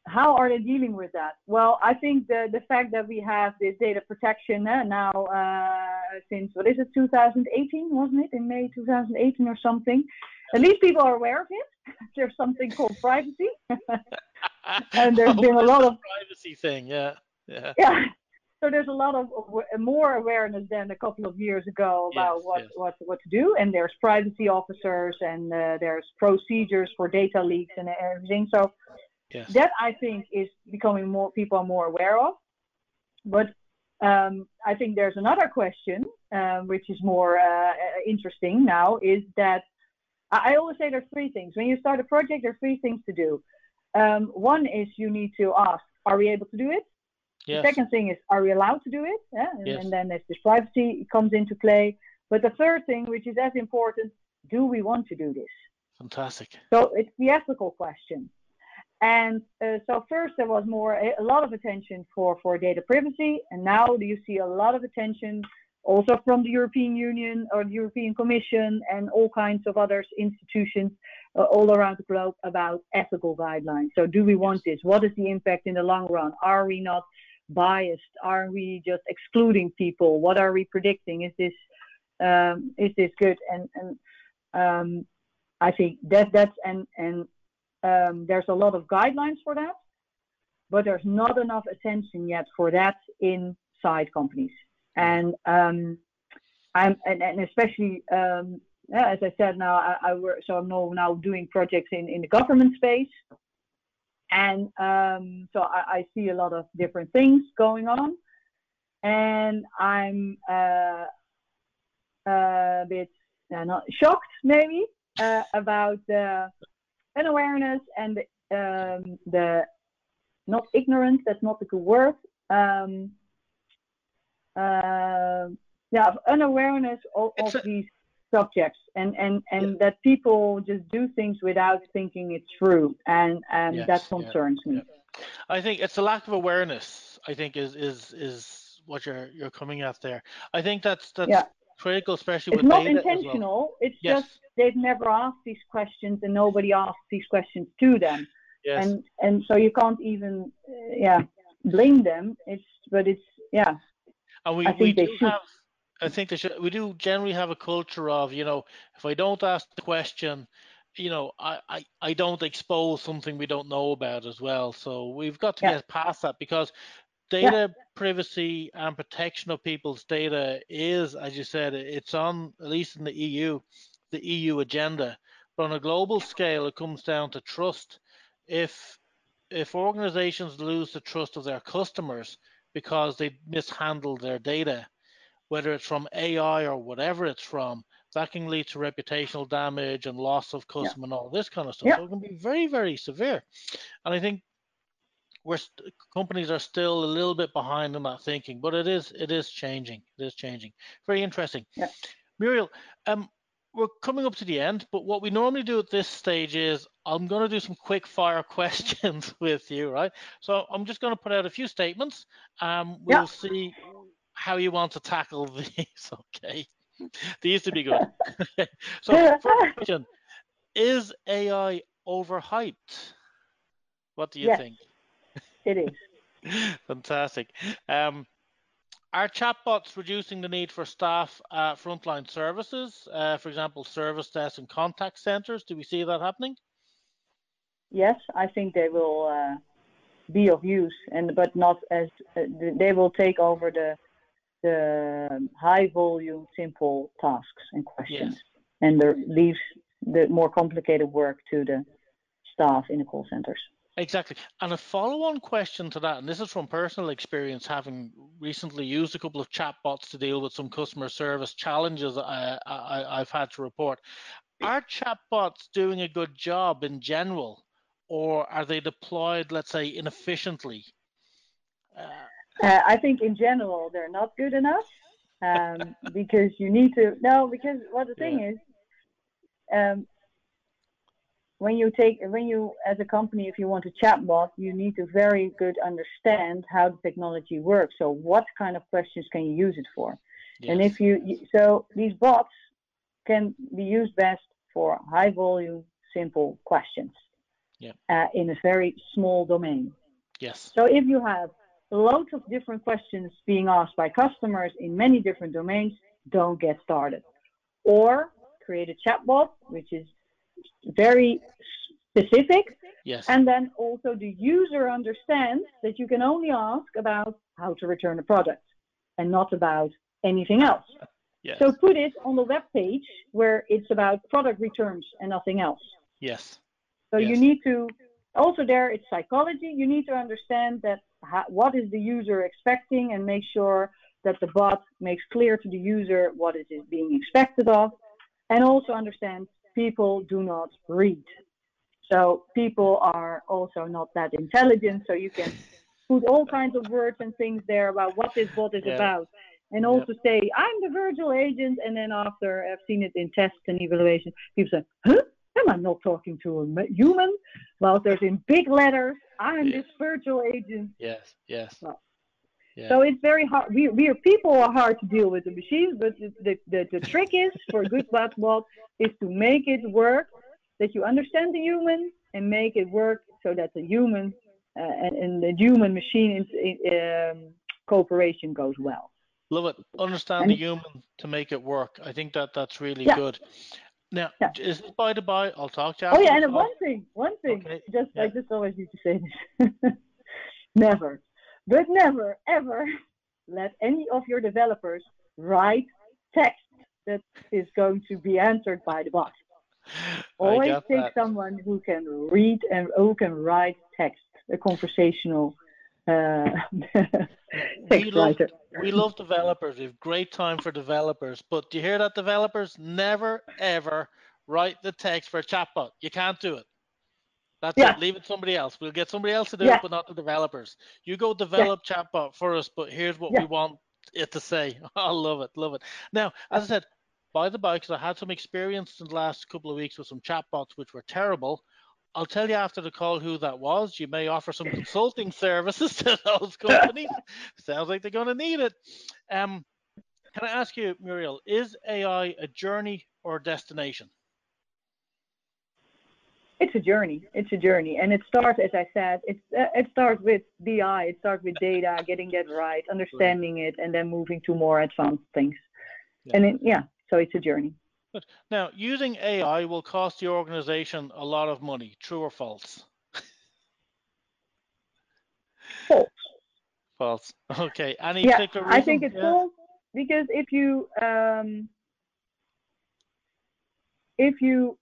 how are they dealing with that? Well, I think the, the fact that we have this data protection uh, now uh, since, what is it, 2018, wasn't it? In May 2018 or something. At least people are aware of it. There's something called privacy. And there's been a lot of- privacy thing, yeah, yeah. yeah. So there's a lot of more awareness than a couple of years ago about Yes, what, yes. what what to do, and there's privacy officers and uh, there's procedures for data leaks and everything. So Yes. That I think is becoming more people are more aware of. But um, I think there's another question um, which is more uh, interesting now is that I always say there's three things. When you start a project, there are three things to do. Um, one is you need to ask, are we able to do it? Yes. The second thing is, are we allowed to do it? Yeah? And, Yes. and then there's this privacy comes into play. But the third thing, which is as important, do we want to do this? Fantastic. So it's the ethical question. And uh, so first there was more a, lot of attention for, for data privacy, and now do you see a lot of attention also from the European Union or the European Commission and all kinds of other institutions uh, all around the globe about ethical guidelines. So do we want this? What is the impact in the long run? Are we not biased? Are we just excluding people? What are we predicting? Is this um, is this good? And and um, I think that that's and and um, there's a lot of guidelines for that, but there's not enough attention yet for that inside companies. And um, I'm and, and especially um, yeah, as I said now I, I work so I'm now now doing projects in in the government space, and um, so I, I see a lot of different things going on, and I'm uh, a bit uh, not shocked maybe uh, about the unawareness and the, um, the not ignorance. That's not a good word. Um, uh, yeah, of unawareness of, of a- these subjects, and and and that people just do things without thinking it through, and and Yes, that yeah, concerns me. I think it's a lack of awareness. I think is is is what you're you're coming at there. I think that's that's Yeah. Critical, especially It's with not as well. intentional. It's Yes. just they've never asked these questions, and nobody asked these questions to them. Yes. and and so you can't even uh, yeah blame them it's but it's yeah And we, I we they do should. have, I think they should, we do generally have a culture of, you know, if I don't ask the question, you know, I, I, I don't expose something we don't know about as well. So we've got to Yeah. get past that because data privacy and protection of people's data is, as you said, it's on, at least in the EU, the EU agenda. But on a global scale, it comes down to trust. If if organizations lose the trust of their customers, because they mishandle their data, whether it's from AI or whatever it's from, that can lead to reputational damage and loss of custom and all this kind of stuff. Yeah. So it can be very, very severe. And I think we're st- companies are still a little bit behind in that thinking, but it is it is changing. It is changing. Very interesting. Yeah. Muriel, um, we're coming up to the end, but what we normally do at this stage is I'm going to do some quick fire questions with you, right? So I'm just going to put out a few statements. Um, we'll Yeah. see how you want to tackle these. Okay, these to be good. so first question: Is AI overhyped? What do you Yes. think? It is Fantastic. Um, are chatbots reducing the need for staff at frontline services, uh, for example, service desks and contact centers? Do we see that happening? yes i think they will uh, be of use and but not as uh, they will take over the the high volume simple tasks and questions and the leaves the more complicated work to the staff in the call centers Exactly. And a follow on question to that, and this is from personal experience, having recently used a couple of chatbots to deal with some customer service challenges I, I, I've had to report. Are chatbots doing a good job in general, or are they deployed, let's say, inefficiently? Uh, Uh, I think in general they're not good enough um, because you need to no because what the thing Yeah. is um, when you take when you as a company if you want a chatbot you need to very good understand how the technology works so what kind of questions can you use it for and if you you- so these bots can be used best for high volume simple questions Yeah. uh, in a very small domain yes. so if you have loads of different questions being asked by customers in many different domains, don't get started. Or create a chatbot, which is very specific, Yes. and then also the user understands that you can only ask about how to return a product and not about anything else. yes. So put it on the web page where it's about product returns and nothing else. yes. So you need to also there it's psychology. You need to understand that how, what is the user expecting and make sure that the bot makes clear to the user what is being expected of, and also understand people do not read. So people are also not that intelligent. So you can put all kinds of words and things there about what this bot is yeah. about. And also yeah. say, I'm the virtual agent. And then after I've seen it in tests and evaluation, people say, huh? Am I not talking to a human? Well, there's in big letters, I'm this virtual agent. Yes, yes. Well, yeah. So it's very hard. We, we are, people are hard to deal with the machines, but the, the, the, trick is for a good chatbot is to make it work, that you understand the human and make it work so that the human uh, and, and, the human machine um, cooperation goes well. Love it. Understand and, the human to make it work. I think that that's really yeah. good. Now, yeah. is this by the by? I'll talk to you. Oh yeah, and one thing, one thing. Okay. Just yeah. I just always need to say this. never, but never ever let any of your developers write text that is going to be answered by the bot. Always take that. someone who can read and who can write text, a conversational uh, we love, we love developers. We have great time for developers. But do you hear that, developers? Never, ever write the text for a chatbot. You can't do it. That's yeah. it. Leave it somebody else. We'll get somebody else to do yeah. it, but not the developers. You go develop yeah. chatbot for us, but here's what we want it to say. I love it. Love it. Now, as I said, by the by, because I had some experience in the last couple of weeks with some chatbots which were terrible. I'll tell you after the call who that was. You may offer some consulting services to those companies. Sounds like they're going to need it. Um, can I ask you, Muriel, is AI a journey or a destination? It's a journey. It's a journey, and it starts, as I said, it's uh, it starts with BI. It starts with data, getting that right, understanding it, and then moving to more advanced things. Yeah. And it, yeah, so it's a journey. Good. Now, using AI will cost the organization a lot of money. True or false? False. False. Okay. Any yeah, particular reason? I think it's yeah. false because if you um, if you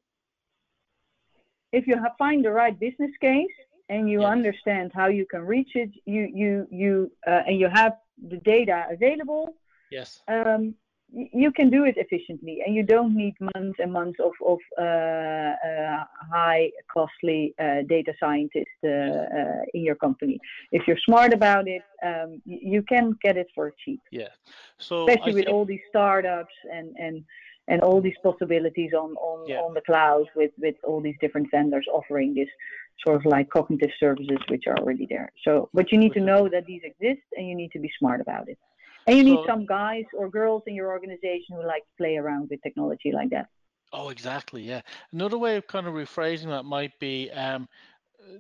if you have, find the right business case and you yes. understand how you can reach it, you you you uh, and you have the data available. Yes. Um, you can do it efficiently and you don't need months and months of, of uh, uh, high costly uh, data scientists uh, uh, in your company if you're smart about it um, you can get it for cheap yeah so especially I with think... all these startups and and and all these possibilities on on, yeah. on the cloud with with all these different vendors offering this sort of like cognitive services which are already there so but you need to know that these exist and you need to be smart about it and you need some guys or girls in your organization who like to play around with technology like that. Oh, exactly. Yeah. Another way of kind of rephrasing that might be um,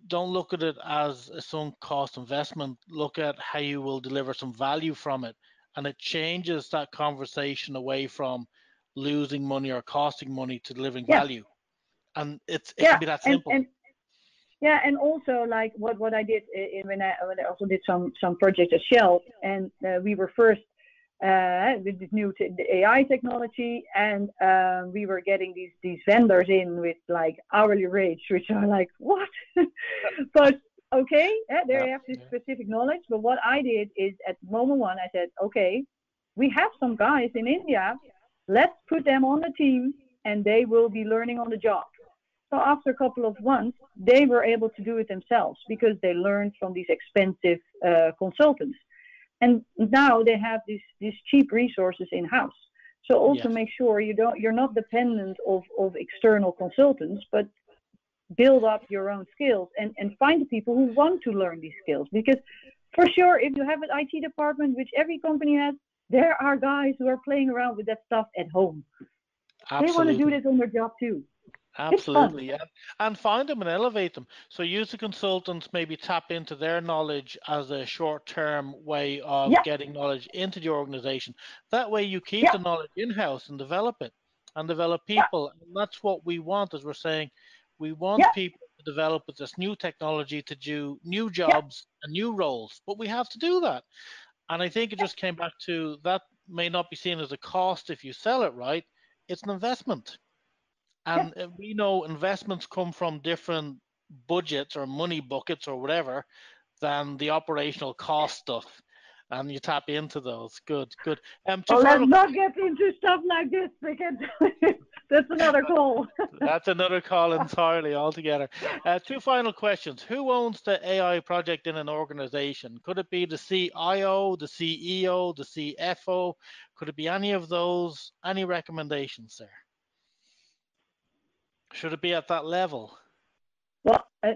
don't look at it as a sunk cost investment. Look at how you will deliver some value from it. And it changes that conversation away from losing money or costing money to delivering yeah. value. And it's it yeah. can be that simple. And, and, yeah, and also like what what I did in, when I when I also did some some projects at Shell, and uh, we were first uh, with this new t- AI technology, and uh, we were getting these these vendors in with like hourly rates, which are like what? but okay, yeah, they have this specific knowledge. But what I did is at moment one, I said, okay, we have some guys in India, let's put them on the team, and they will be learning on the job. So after a couple of months, they were able to do it themselves because they learned from these expensive uh, consultants. And now they have these, these cheap resources in house. So also yes. make sure you don't you're not dependent of, of external consultants, but build up your own skills and, and find the people who want to learn these skills. Because for sure, if you have an IT department, which every company has, there are guys who are playing around with that stuff at home. Absolutely. They want to do this on their job too. Absolutely, yeah. And find them and elevate them. So use the consultants, maybe tap into their knowledge as a short-term way of yeah. getting knowledge into the organization. That way you keep yeah. the knowledge in-house and develop it and develop people. And that's what we want, as we're saying. We want people to develop with this new technology to do new jobs and new roles. But we have to do that. And I think it just came back to that may not be seen as a cost if you sell it right. It's an investment. And yeah. we know investments come from different budgets or money buckets or whatever than the operational cost stuff and you tap into those. Good, good. Um, well, let's not get into stuff like this because that's another call. that's another call entirely altogether. Uh, two final questions. Who owns the AI project in an organization? Could it be the CIO, the CEO, the CFO? Could it be any of those? Any recommendations there? Should it be at that level? Well, uh,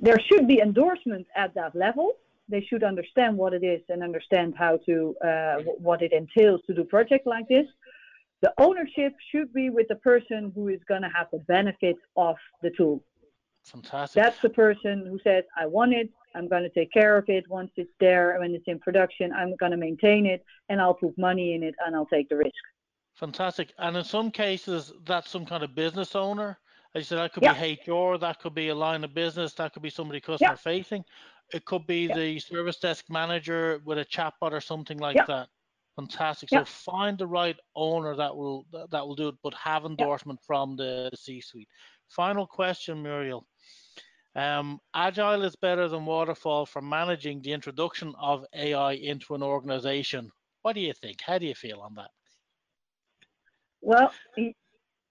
there should be endorsements at that level. They should understand what it is and understand how to uh, what it entails to do project like this. The ownership should be with the person who is going to have the benefit of the tool. Fantastic. That's the person who says, "I want it. I'm going to take care of it once it's there. When it's in production, I'm going to maintain it, and I'll put money in it, and I'll take the risk." Fantastic. And in some cases, that's some kind of business owner. As you said, that could yeah. be HR, that could be a line of business, that could be somebody customer yeah. facing. It could be the service desk manager with a chatbot or something like that. Fantastic. So find the right owner that will that will do it, but have endorsement from the C-suite. Final question, Muriel. Um, Agile is better than waterfall for managing the introduction of AI into an organization. What do you think? How do you feel on that? Well,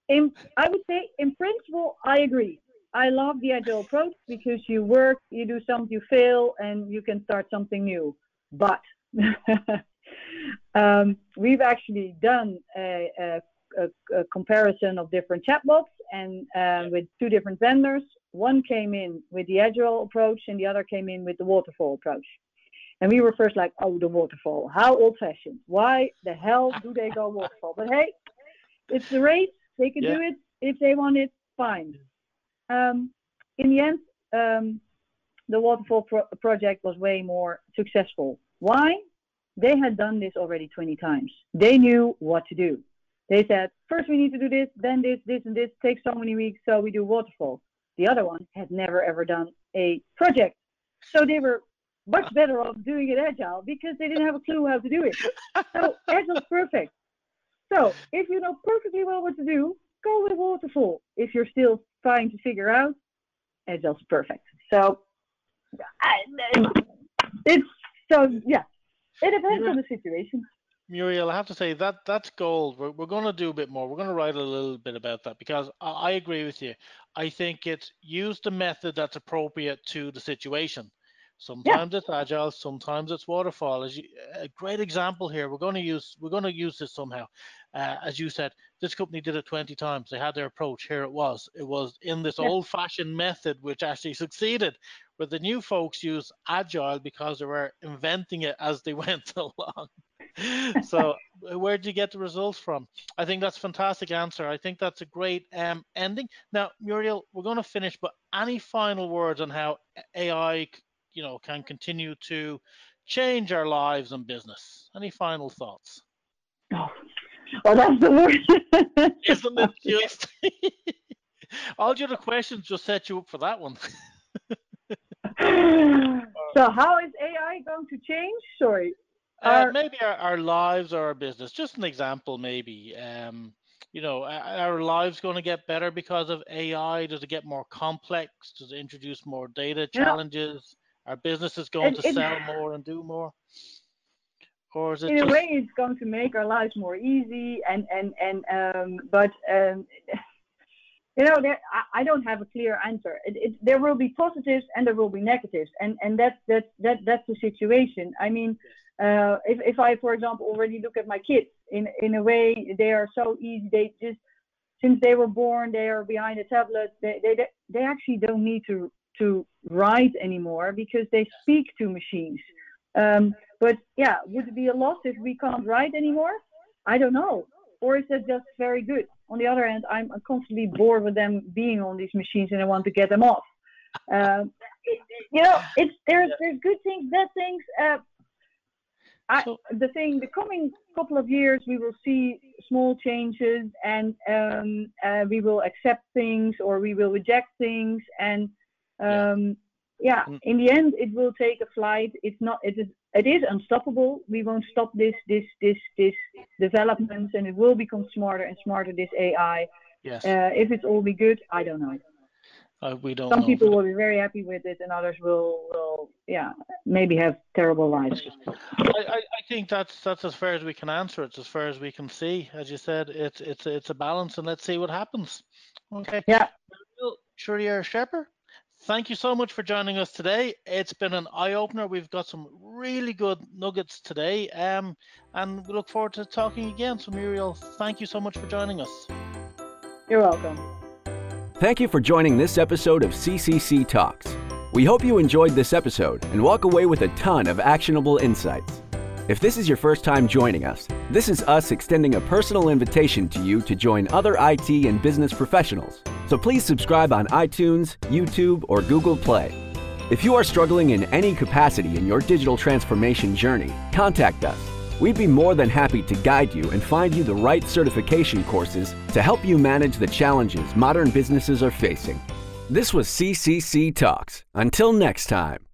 in, I would say in principle, I agree. I love the agile approach because you work, you do something, you fail, and you can start something new. But um, we've actually done a, a, a, a, comparison of different chatbots and uh, with two different vendors. One came in with the agile approach, and the other came in with the waterfall approach. And we were first like, oh, the waterfall, how old fashioned. Why the hell do they go waterfall? But hey, it's the race. They can yeah. do it if they want it. Fine. Um, in the end, um, the waterfall pro- project was way more successful. Why? They had done this already 20 times. They knew what to do. They said, first we need to do this, then this, this, and this. Takes so many weeks, so we do waterfall. The other one had never ever done a project, so they were much better off doing it agile because they didn't have a clue how to do it. So agile's perfect. So if you know perfectly well what to do, go with waterfall. If you're still trying to figure out, agile's perfect. So it's so yeah, it depends on the situation. Muriel, I have to say that that's gold. We're, we're going to do a bit more. We're going to write a little bit about that because I, I agree with you. I think it's use the method that's appropriate to the situation. Sometimes yeah. it's agile, sometimes it's waterfall. As you, a great example here, we're going to use we're going to use this somehow. Uh, as you said, this company did it 20 times. They had their approach. Here it was. It was in this yeah. old-fashioned method, which actually succeeded. Where the new folks use agile because they were inventing it as they went along. so where did you get the results from? I think that's a fantastic answer. I think that's a great um, ending. Now, Muriel, we're going to finish, but any final words on how AI you know can continue to change our lives and business. Any final thoughts? Oh, well, that's the word. Isn't it just? All your questions just set you up for that one. so, how is AI going to change? Sorry. Uh, maybe our, our lives or our business. Just an example, maybe. Um, you know, our lives going to get better because of AI? Does it get more complex? Does it introduce more data challenges? Are businesses going it, to it, sell more and do more? Or is it in just... a way it's going to make our lives more easy and and and um, but um, you know there, I, I, don't have a clear answer. It, there will be positives and there will be negatives, and and that's that's that that's the situation. I mean. Uh, if, if I, for example, already look at my kids, in in a way, they are so easy. They just since they were born, they are behind a tablet. They they they actually don't need to to write anymore because they speak to machines. Um, but yeah, would it be a loss if we can't write anymore? I don't know. Or is that just very good? On the other hand, I'm constantly bored with them being on these machines and I want to get them off. Um, you know, it's there's there's good things, bad things. Uh, I, the thing, the coming couple of years, we will see small changes, and um, uh, we will accept things or we will reject things, and um, yeah. Mm. in the end, it will take a flight. It's not. It is. It is unstoppable. We won't stop this this this this developments, and it will become smarter and smarter. This AI. Yes. Uh, if it's all be good, I don't know. Uh, we don't. Some know, people will be very happy with it, and others will, will yeah, maybe have terrible lives. I, I, I think that's that's as far as we can answer it, as far as we can see. As you said, it's it's it's a balance, and let's see what happens. Okay. Yeah. Well, Muriel Shepper, thank you so much for joining us today. It's been an eye opener. We've got some really good nuggets today, um, and we look forward to talking again. So Muriel, thank you so much for joining us. You're welcome. Thank you for joining this episode of CCC Talks. We hope you enjoyed this episode and walk away with a ton of actionable insights. If this is your first time joining us, this is us extending a personal invitation to you to join other IT and business professionals. So please subscribe on iTunes, YouTube, or Google Play. If you are struggling in any capacity in your digital transformation journey, contact us. We'd be more than happy to guide you and find you the right certification courses to help you manage the challenges modern businesses are facing. This was CCC Talks. Until next time.